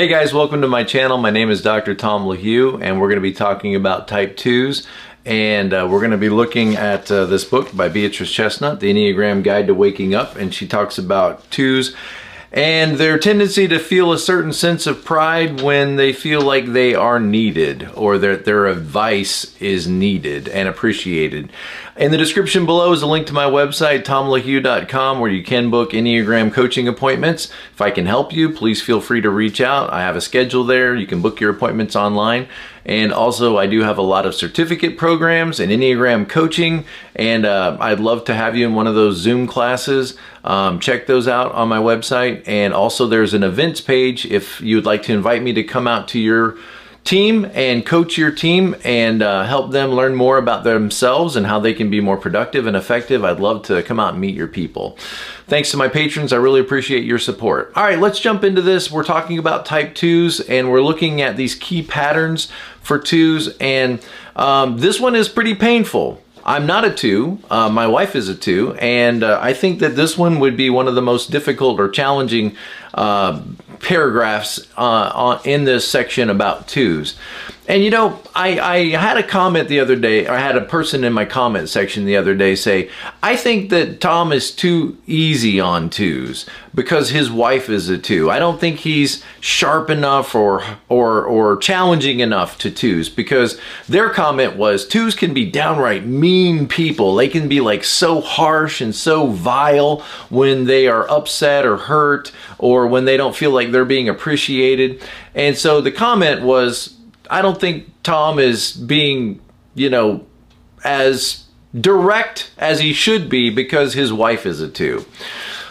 Hey guys, welcome to my channel. My name is Dr. Tom LaHue and we're going to be talking about type 2s and uh, we're going to be looking at uh, this book by Beatrice Chestnut, The Enneagram Guide to Waking Up and she talks about 2s and their tendency to feel a certain sense of pride when they feel like they are needed or that their advice is needed and appreciated. In the description below is a link to my website, tomlahue.com, where you can book Enneagram coaching appointments. If I can help you, please feel free to reach out. I have a schedule there. You can book your appointments online. And also, I do have a lot of certificate programs and Enneagram coaching, and uh, I'd love to have you in one of those Zoom classes. Um, check those out on my website. And also, there's an events page if you would like to invite me to come out to your team and coach your team and uh, help them learn more about themselves and how they can be more productive and effective. I'd love to come out and meet your people. Thanks to my patrons. I really appreciate your support. All right, let's jump into this. We're talking about type twos and we're looking at these key patterns for twos. And um, this one is pretty painful. I'm not a two. Uh, my wife is a two, and uh, I think that this one would be one of the most difficult or challenging uh, paragraphs uh, in this section about twos. And you know, I, I had a comment the other day, I had a person in my comment section the other day say, I think that Tom is too easy on twos because his wife is a two. I don't think he's sharp enough or or or challenging enough to twos because their comment was twos can be downright mean people. They can be like so harsh and so vile when they are upset or hurt or when they don't feel like they're being appreciated. And so the comment was I don't think Tom is being, you know, as direct as he should be because his wife is a two.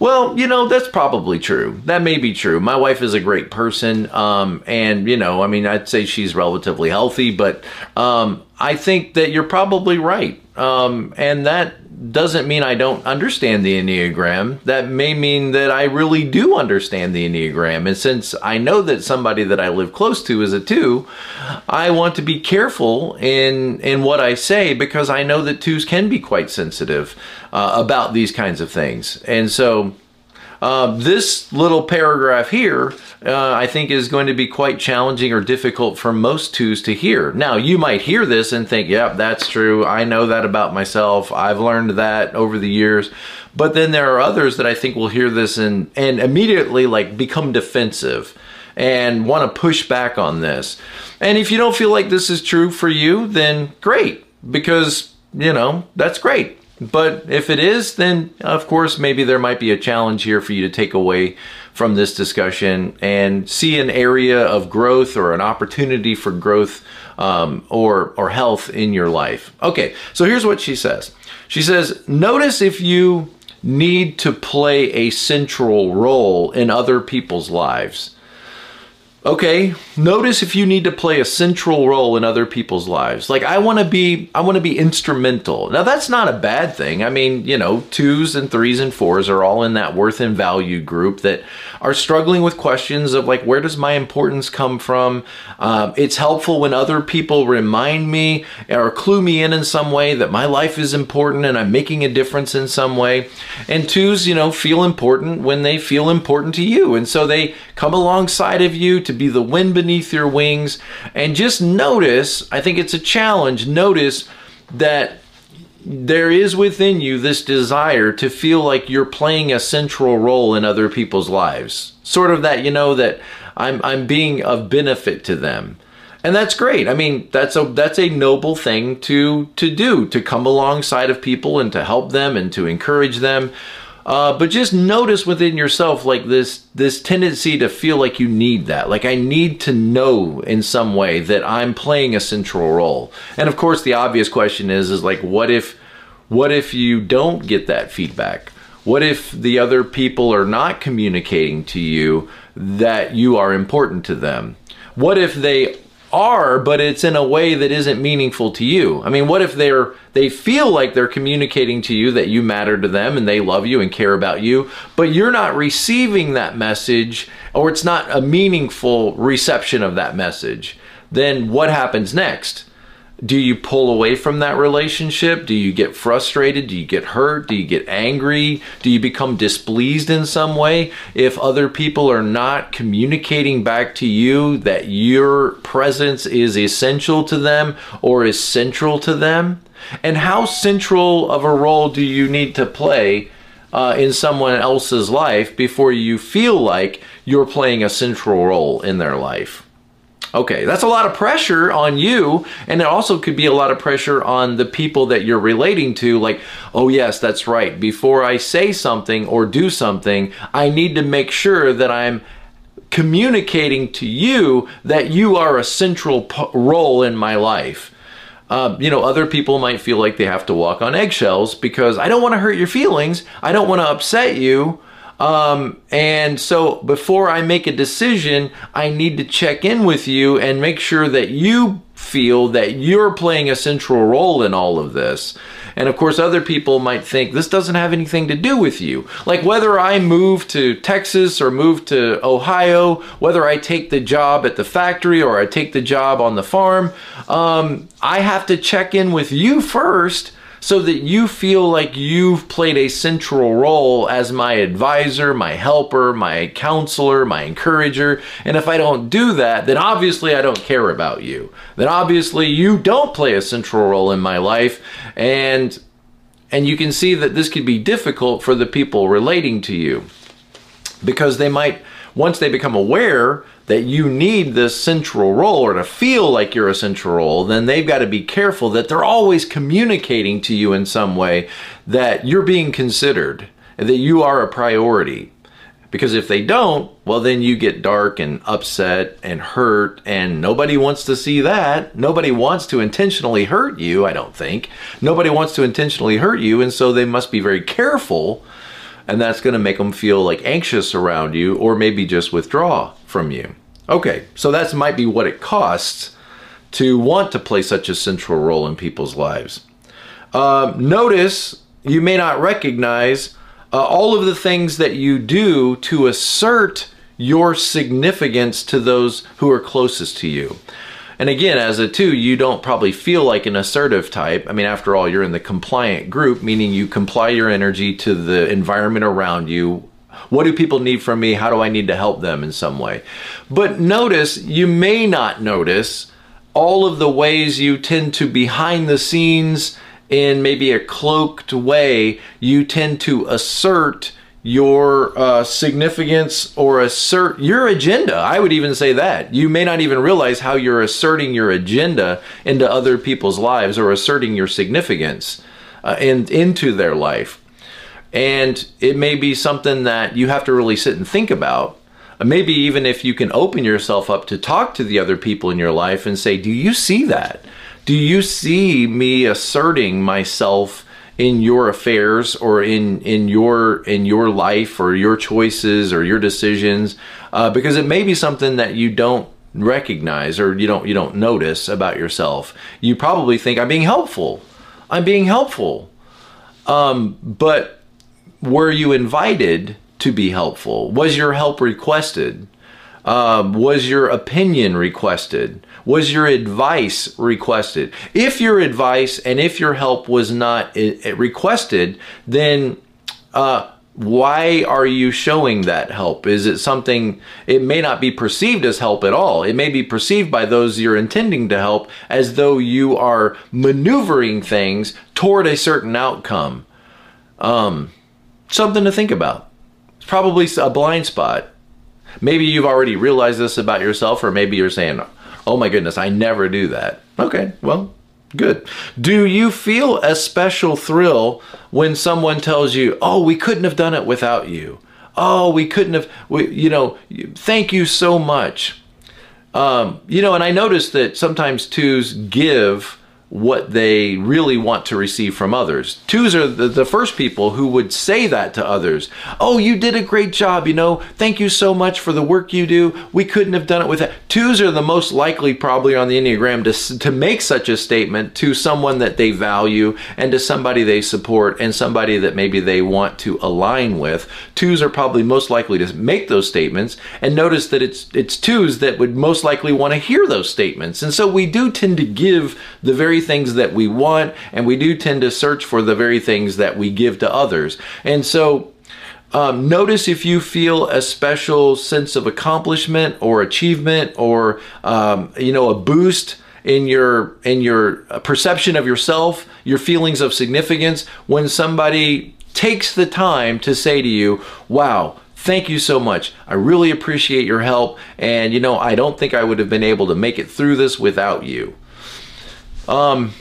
Well, you know, that's probably true. That may be true. My wife is a great person. Um, and, you know, I mean, I'd say she's relatively healthy, but um, I think that you're probably right. Um, and that doesn't mean I don't understand the Enneagram. That may mean that I really do understand the Enneagram. And since I know that somebody that I live close to is a two, I want to be careful in, in what I say because I know that twos can be quite sensitive uh, about these kinds of things. And so uh, this little paragraph here, uh, I think is going to be quite challenging or difficult for most twos to hear. Now, you might hear this and think, yep, that's true. I know that about myself. I've learned that over the years. But then there are others that I think will hear this and, and immediately like become defensive and want to push back on this. And if you don't feel like this is true for you, then great, because, you know, that's great. But if it is, then of course, maybe there might be a challenge here for you to take away from this discussion and see an area of growth or an opportunity for growth um, or, or health in your life. Okay, so here's what she says. She says, notice if you need to play a central role in other people's lives. Okay, notice if you need to play a central role in other people's lives. Like I want to be I want to be instrumental. Now that's not a bad thing. I mean, you know, 2s and 3s and 4s are all in that worth and value group that are struggling with questions of like where does my importance come from? Um, it's helpful when other people remind me or clue me in in some way that my life is important and I'm making a difference in some way. And 2s, you know, feel important when they feel important to you. And so they come alongside of you to be the wind beneath your wings. And just notice, I think it's a challenge, notice that there is within you this desire to feel like you're playing a central role in other people's lives. Sort of that, you know, that I'm, I'm being of benefit to them. And that's great. I mean, that's a that's a noble thing to to do, to come alongside of people and to help them and to encourage them. Uh, but just notice within yourself like this this tendency to feel like you need that. Like I need to know in some way that I'm playing a central role. And of course the obvious question is is like what if what if you don't get that feedback? What if the other people are not communicating to you that you are important to them? What if they are, but it's in a way that isn't meaningful to you. I mean, what if they're they feel like they're communicating to you that you matter to them and they love you and care about you, but you're not receiving that message or it's not a meaningful reception of that message. Then what happens next? Do you pull away from that relationship? Do you get frustrated? Do you get hurt? Do you get angry? Do you become displeased in some way if other people are not communicating back to you that your presence is essential to them or is central to them? And how central of a role do you need to play uh, in someone else's life before you feel like you're playing a central role in their life? Okay, that's a lot of pressure on you, and it also could be a lot of pressure on the people that you're relating to. Like, oh, yes, that's right. Before I say something or do something, I need to make sure that I'm communicating to you that you are a central role in my life. Uh, you know, other people might feel like they have to walk on eggshells because I don't want to hurt your feelings. I don't want to upset you. Um, and so before I make a decision, I need to check in with you and make sure that you feel that you're playing a central role in all of this. And of course, other people might think this doesn't have anything to do with you. Like whether I move to Texas or move to Ohio, whether I take the job at the factory or I take the job on the farm, um, I have to check in with you first so that you feel like you've played a central role as my advisor, my helper, my counselor, my encourager. And if I don't do that, then obviously I don't care about you. Then obviously you don't play a central role in my life. And and you can see that this could be difficult for the people relating to you because they might once they become aware that you need this central role or to feel like you're a central role, then they've got to be careful that they're always communicating to you in some way that you're being considered, and that you are a priority. Because if they don't, well, then you get dark and upset and hurt, and nobody wants to see that. Nobody wants to intentionally hurt you, I don't think. Nobody wants to intentionally hurt you, and so they must be very careful and that's going to make them feel like anxious around you or maybe just withdraw from you. Okay, so that might be what it costs to want to play such a central role in people's lives. Uh, notice you may not recognize uh, all of the things that you do to assert your significance to those who are closest to you. And again, as a two, you don't probably feel like an assertive type. I mean, after all, you're in the compliant group, meaning you comply your energy to the environment around you. What do people need from me? How do I need to help them in some way? But notice, you may not notice all of the ways you tend to behind the scenes in maybe a cloaked way, you tend to assert your uh, significance or assert your agenda. I would even say that. You may not even realize how you're asserting your agenda into other people's lives or asserting your significance uh, in, into their life. And it may be something that you have to really sit and think about. Uh, maybe even if you can open yourself up to talk to the other people in your life and say, Do you see that? Do you see me asserting myself? In your affairs or in in your in your life or your choices or your decisions uh, because it may be something that you don't recognize or you don't you don't notice about yourself. You probably think i'm being helpful. I'm being helpful. Um, but were you invited to be helpful? Was your help requested um, was your opinion requested was your advice requested? If your advice and if your help was not eh, eh, requested, then uh, why are you showing that help? Is it something, it may not be perceived as help at all. It may be perceived by those you're intending to help as though you are maneuvering things toward a certain outcome. Um, something to think about. It's probably a blind spot. Maybe you've already realized this about yourself, or maybe you're saying, Oh my goodness, I never do that. Okay, well, good. Do you feel a special thrill when someone tells you, oh, we couldn't have done it without you? Oh, we couldn't have, we, you know, thank you so much. Um, you know, and I notice that sometimes twos give what they really want to receive from others. Twos are the, the first people who would say that to others. Oh, you did a great job, you know, thank you so much for the work you do. We couldn't have done it without. Twos are the most likely, probably on the Enneagram, to, to make such a statement to someone that they value and to somebody they support and somebody that maybe they want to align with. Twos are probably most likely to make those statements. And notice that it's, it's twos that would most likely want to hear those statements. And so we do tend to give the things that we want, and we do tend to search for the very things that we give to others. And so, um, notice if you feel a special sense of accomplishment or achievement or um, you know a boost in your in your perception of yourself, your feelings of significance when somebody takes the time to say to you, "Wow, thank you so much. I really appreciate your help and you know, I don't think I would have been able to make it through this without you." Um,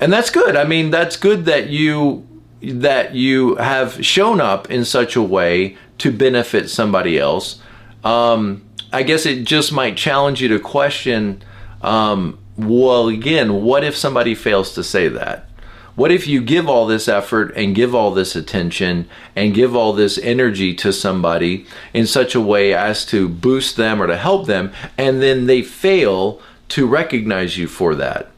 and that's good. I mean, that's good that you that you have shown up in such a way to benefit somebody else. Um, I guess it just might challenge you to question. Um, well, again, what if somebody fails to say that? What if you give all this effort and give all this attention and give all this energy to somebody in such a way as to boost them or to help them, and then they fail to recognize you for that?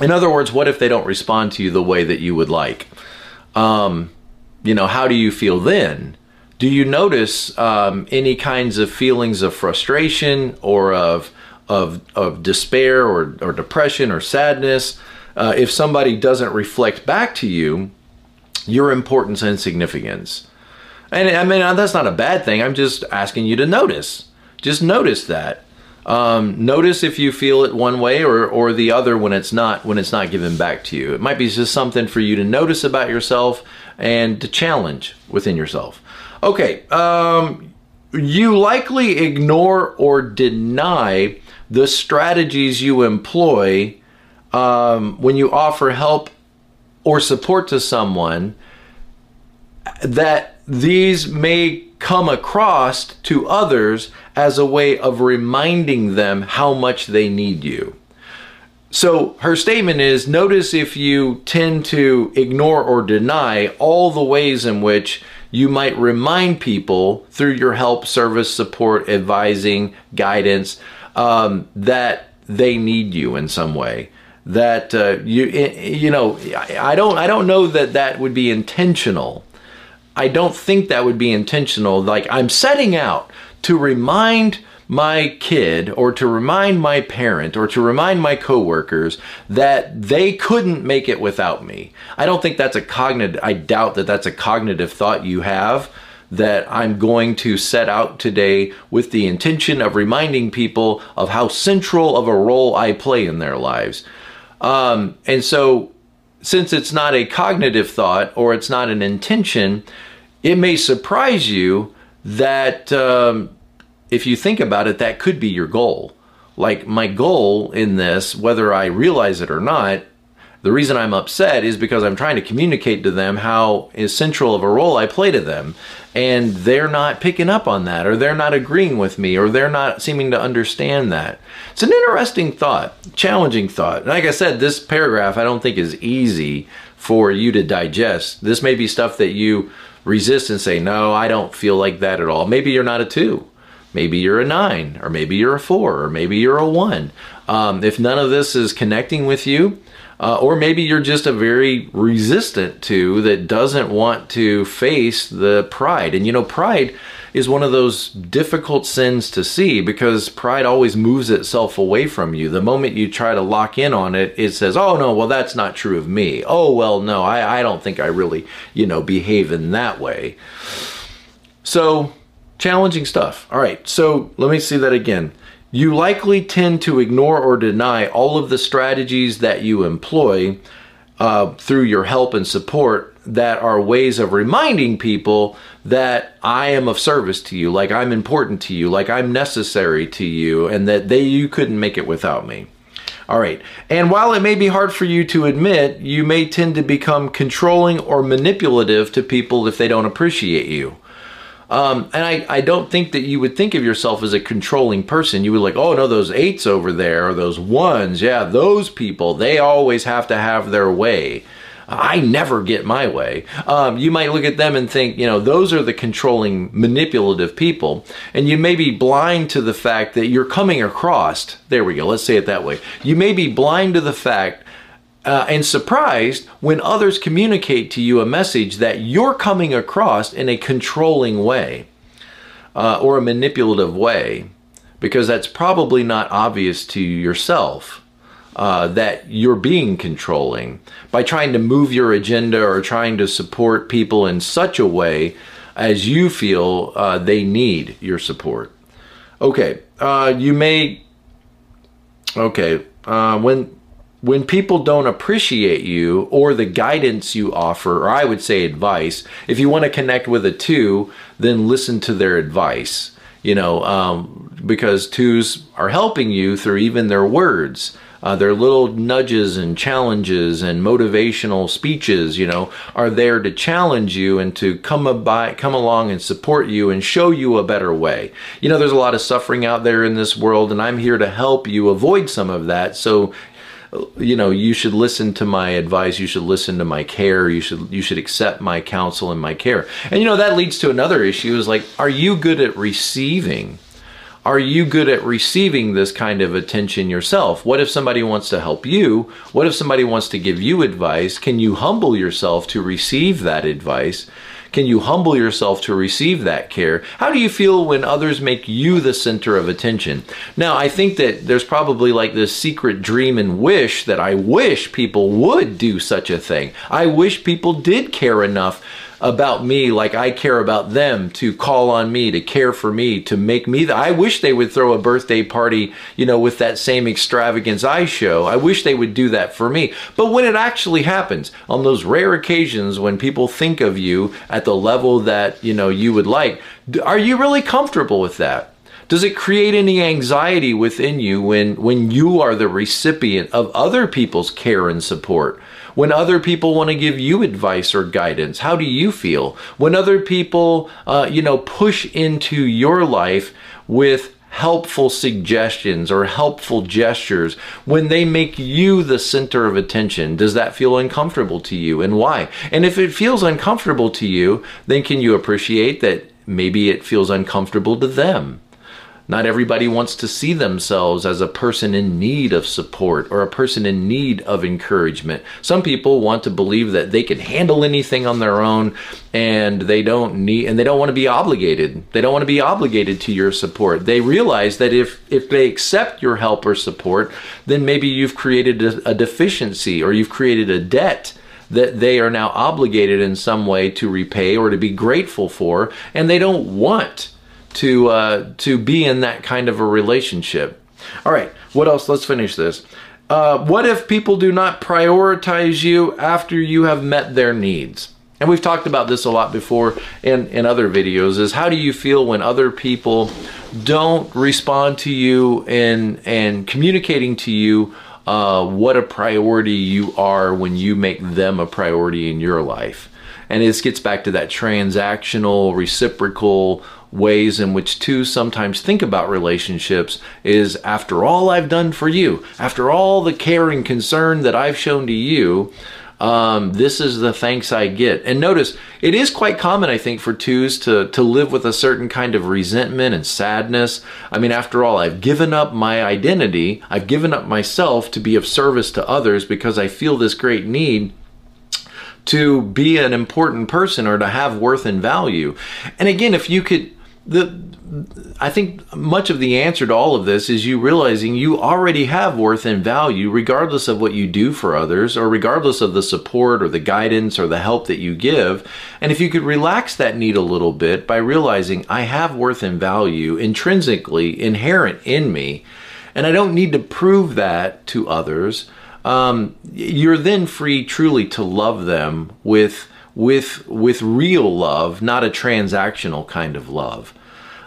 In other words, what if they don't respond to you the way that you would like? Um, you know, how do you feel then? Do you notice um, any kinds of feelings of frustration or of of, of despair or, or depression or sadness uh, if somebody doesn't reflect back to you your importance and significance? And I mean, that's not a bad thing. I'm just asking you to notice. Just notice that. Um, notice if you feel it one way or, or the other when it's not when it's not given back to you. It might be just something for you to notice about yourself and to challenge within yourself. Okay, um, you likely ignore or deny the strategies you employ um, when you offer help or support to someone that these may come across to others as a way of reminding them how much they need you. So her statement is notice if you tend to ignore or deny all the ways in which you might remind people through your help, service, support, advising, guidance um, that they need you in some way. That uh, you you know I don't I don't know that that would be intentional I don't think that would be intentional. Like I'm setting out to remind my kid or to remind my parent or to remind my coworkers that they couldn't make it without me. I don't think that's a cognitive I doubt that that's a cognitive thought you have that I'm going to set out today with the intention of reminding people of how central of a role I play in their lives. Um, and so since it's not a cognitive thought or it's not an intention, it may surprise you that um, if you think about it, that could be your goal. Like my goal in this, whether I realize it or not, the reason I'm upset is because I'm trying to communicate to them how essential of a role I play to them. And they're not picking up on that, or they're not agreeing with me, or they're not seeming to understand that. It's an interesting thought, challenging thought. And Like I said, this paragraph I don't think is easy for you to digest. This may be stuff that you resist and say, no, I don't feel like that at all. Maybe you're not a two. Maybe you're a nine, or maybe you're a four, or maybe you're a one. Um, if none of this is connecting with you, uh, or maybe you're just a very resistant to that doesn't want to face the pride. And you know, pride is one of those difficult sins to see because pride always moves itself away from you. The moment you try to lock in on it, it says, oh no, well, that's not true of me. Oh, well, no, I, I don't think I really, you know, behave in that way. So, challenging stuff. All right, so let me see that again. You likely tend to ignore or deny all of the strategies that you employ uh, through your help and support that are ways of reminding people that I am of service to you, like I'm important to you, like I'm necessary to you, and that they you couldn't make it without me. All right. And while it may be hard for you to admit, you may tend to become controlling or manipulative to people if they don't appreciate you. Um, and I, I don't think that you would think of yourself as a controlling person. You would like, oh no, those eights over there, or those ones, yeah, those people, they always have to have their way. I never get my way. Um, you might look at them and think, you know, those are the controlling, manipulative people. And you may be blind to the fact that you're coming across, there we go, let's say it that way. You may be blind to the fact uh, and surprised when others communicate to you a message that you're coming across in a controlling way uh, or a manipulative way, because that's probably not obvious to yourself. Uh, that you're being controlling by trying to move your agenda or trying to support people in such a way as you feel uh, they need your support. Okay, uh, you may. Okay, uh, when when people don't appreciate you or the guidance you offer, or I would say advice, if you want to connect with a two, then listen to their advice. You know, um, because twos are helping you through even their words. Uh, their little nudges and challenges and motivational speeches, you know, are there to challenge you and to come by, come along and support you and show you a better way. You know, there's a lot of suffering out there in this world, and I'm here to help you avoid some of that. So you know you should listen to my advice you should listen to my care you should you should accept my counsel and my care and you know that leads to another issue is like are you good at receiving are you good at receiving this kind of attention yourself what if somebody wants to help you what if somebody wants to give you advice can you humble yourself to receive that advice can you humble yourself to receive that care? How do you feel when others make you the center of attention? Now, I think that there's probably like this secret dream and wish that I wish people would do such a thing. I wish people did care enough about me like I care about them, to call on me, to care for me, to make me I wish they would throw a birthday party, you know, with that same extravagance I show. I wish they would do that for me. But when it actually happens, on those rare occasions when people think of you at the level that, you know, you would like, are you really comfortable with that? Does it create any anxiety within you when, when you are the recipient of other people's care and support? When other people want to give you advice or guidance, how do you feel? When other people, uh, you know, push into your life with helpful suggestions or helpful gestures when they make you the center of attention does that feel uncomfortable to you and why and if it feels uncomfortable to you then can you appreciate that maybe it feels uncomfortable to them not everybody wants to see themselves as a person in need of support or a person in need of encouragement. Some people want to believe that they can handle anything on their own and they don't need and they don't want to be obligated. They don't want to be obligated to your support. They realize that if if they accept your help or support, then maybe you've created a, a deficiency or you've created a debt that they are now obligated in some way to repay or to be grateful for and they don't want to uh, to be in that kind of a relationship. All right, what else? Let's finish this. Uh, what if people do not prioritize you after you have met their needs? And we've talked about this a lot before in, in other videos is how do you feel when other people don't respond to you and, and communicating to you uh, what a priority you are when you make them a priority in your life? And this gets back to that transactional, reciprocal ways in which two sometimes think about relationships is after all I've done for you, after all the care and concern that I've shown to you, um, this is the thanks I get. And notice, it is quite common, I think, for twos to, to live with a certain kind of resentment and sadness. I mean, after all, I've given up my identity, I've given up myself to be of service to others because I feel this great need to be an important person or to have worth and value. And again, if you could the I think much of the answer to all of this is you realizing you already have worth and value regardless of what you do for others or regardless of the support or the guidance or the help that you give. And if you could relax that need a little bit by realizing I have worth and value intrinsically inherent in me and I don't need to prove that to others, um, you're then free truly to love them with with with real love, not a transactional kind of love.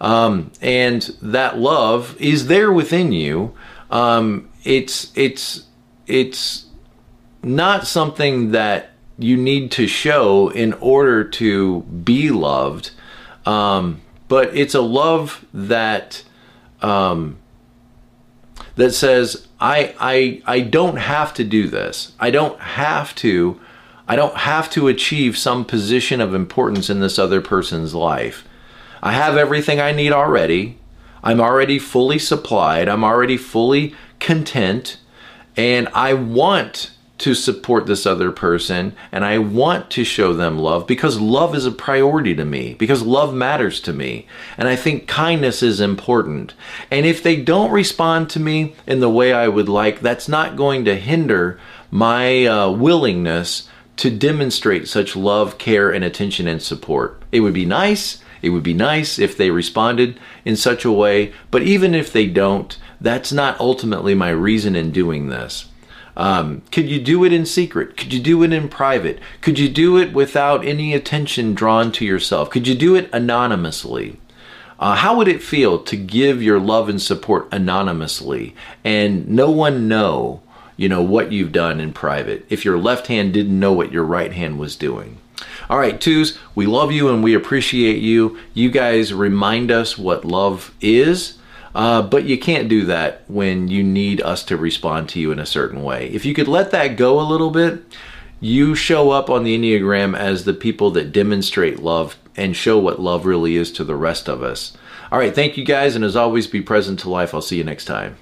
Um, and that love is there within you. Um, it's it's it's not something that you need to show in order to be loved. Um, but it's a love that um, that says I I I don't have to do this. I don't have to I don't have to achieve some position of importance in this other person's life. I have everything I need already. I'm already fully supplied. I'm already fully content and I want to support this other person and I want to show them love because love is a priority to me, because love matters to me. And I think kindness is important. And if they don't respond to me in the way I would like, that's not going to hinder my uh, willingness to demonstrate such love, care, and attention and support. It would be nice. It would be nice if they responded in such a way, but even if they don't, that's not ultimately my reason in doing this. Um, could you do it in secret? Could you do it in private? Could you do it without any attention drawn to yourself? Could you do it anonymously? Uh, how would it feel to give your love and support anonymously and no one know, you know, what you've done in private if your left hand didn't know what your right hand was doing? All right, twos, we love you and we appreciate you. You guys remind us what love is uh, but you can't do that when you need us to respond to you in a certain way. If you could let that go a little bit, you show up on the Enneagram as the people that demonstrate love and show what love really is to the rest of us. All right, thank you guys, and as always, be present to life. I'll see you next time.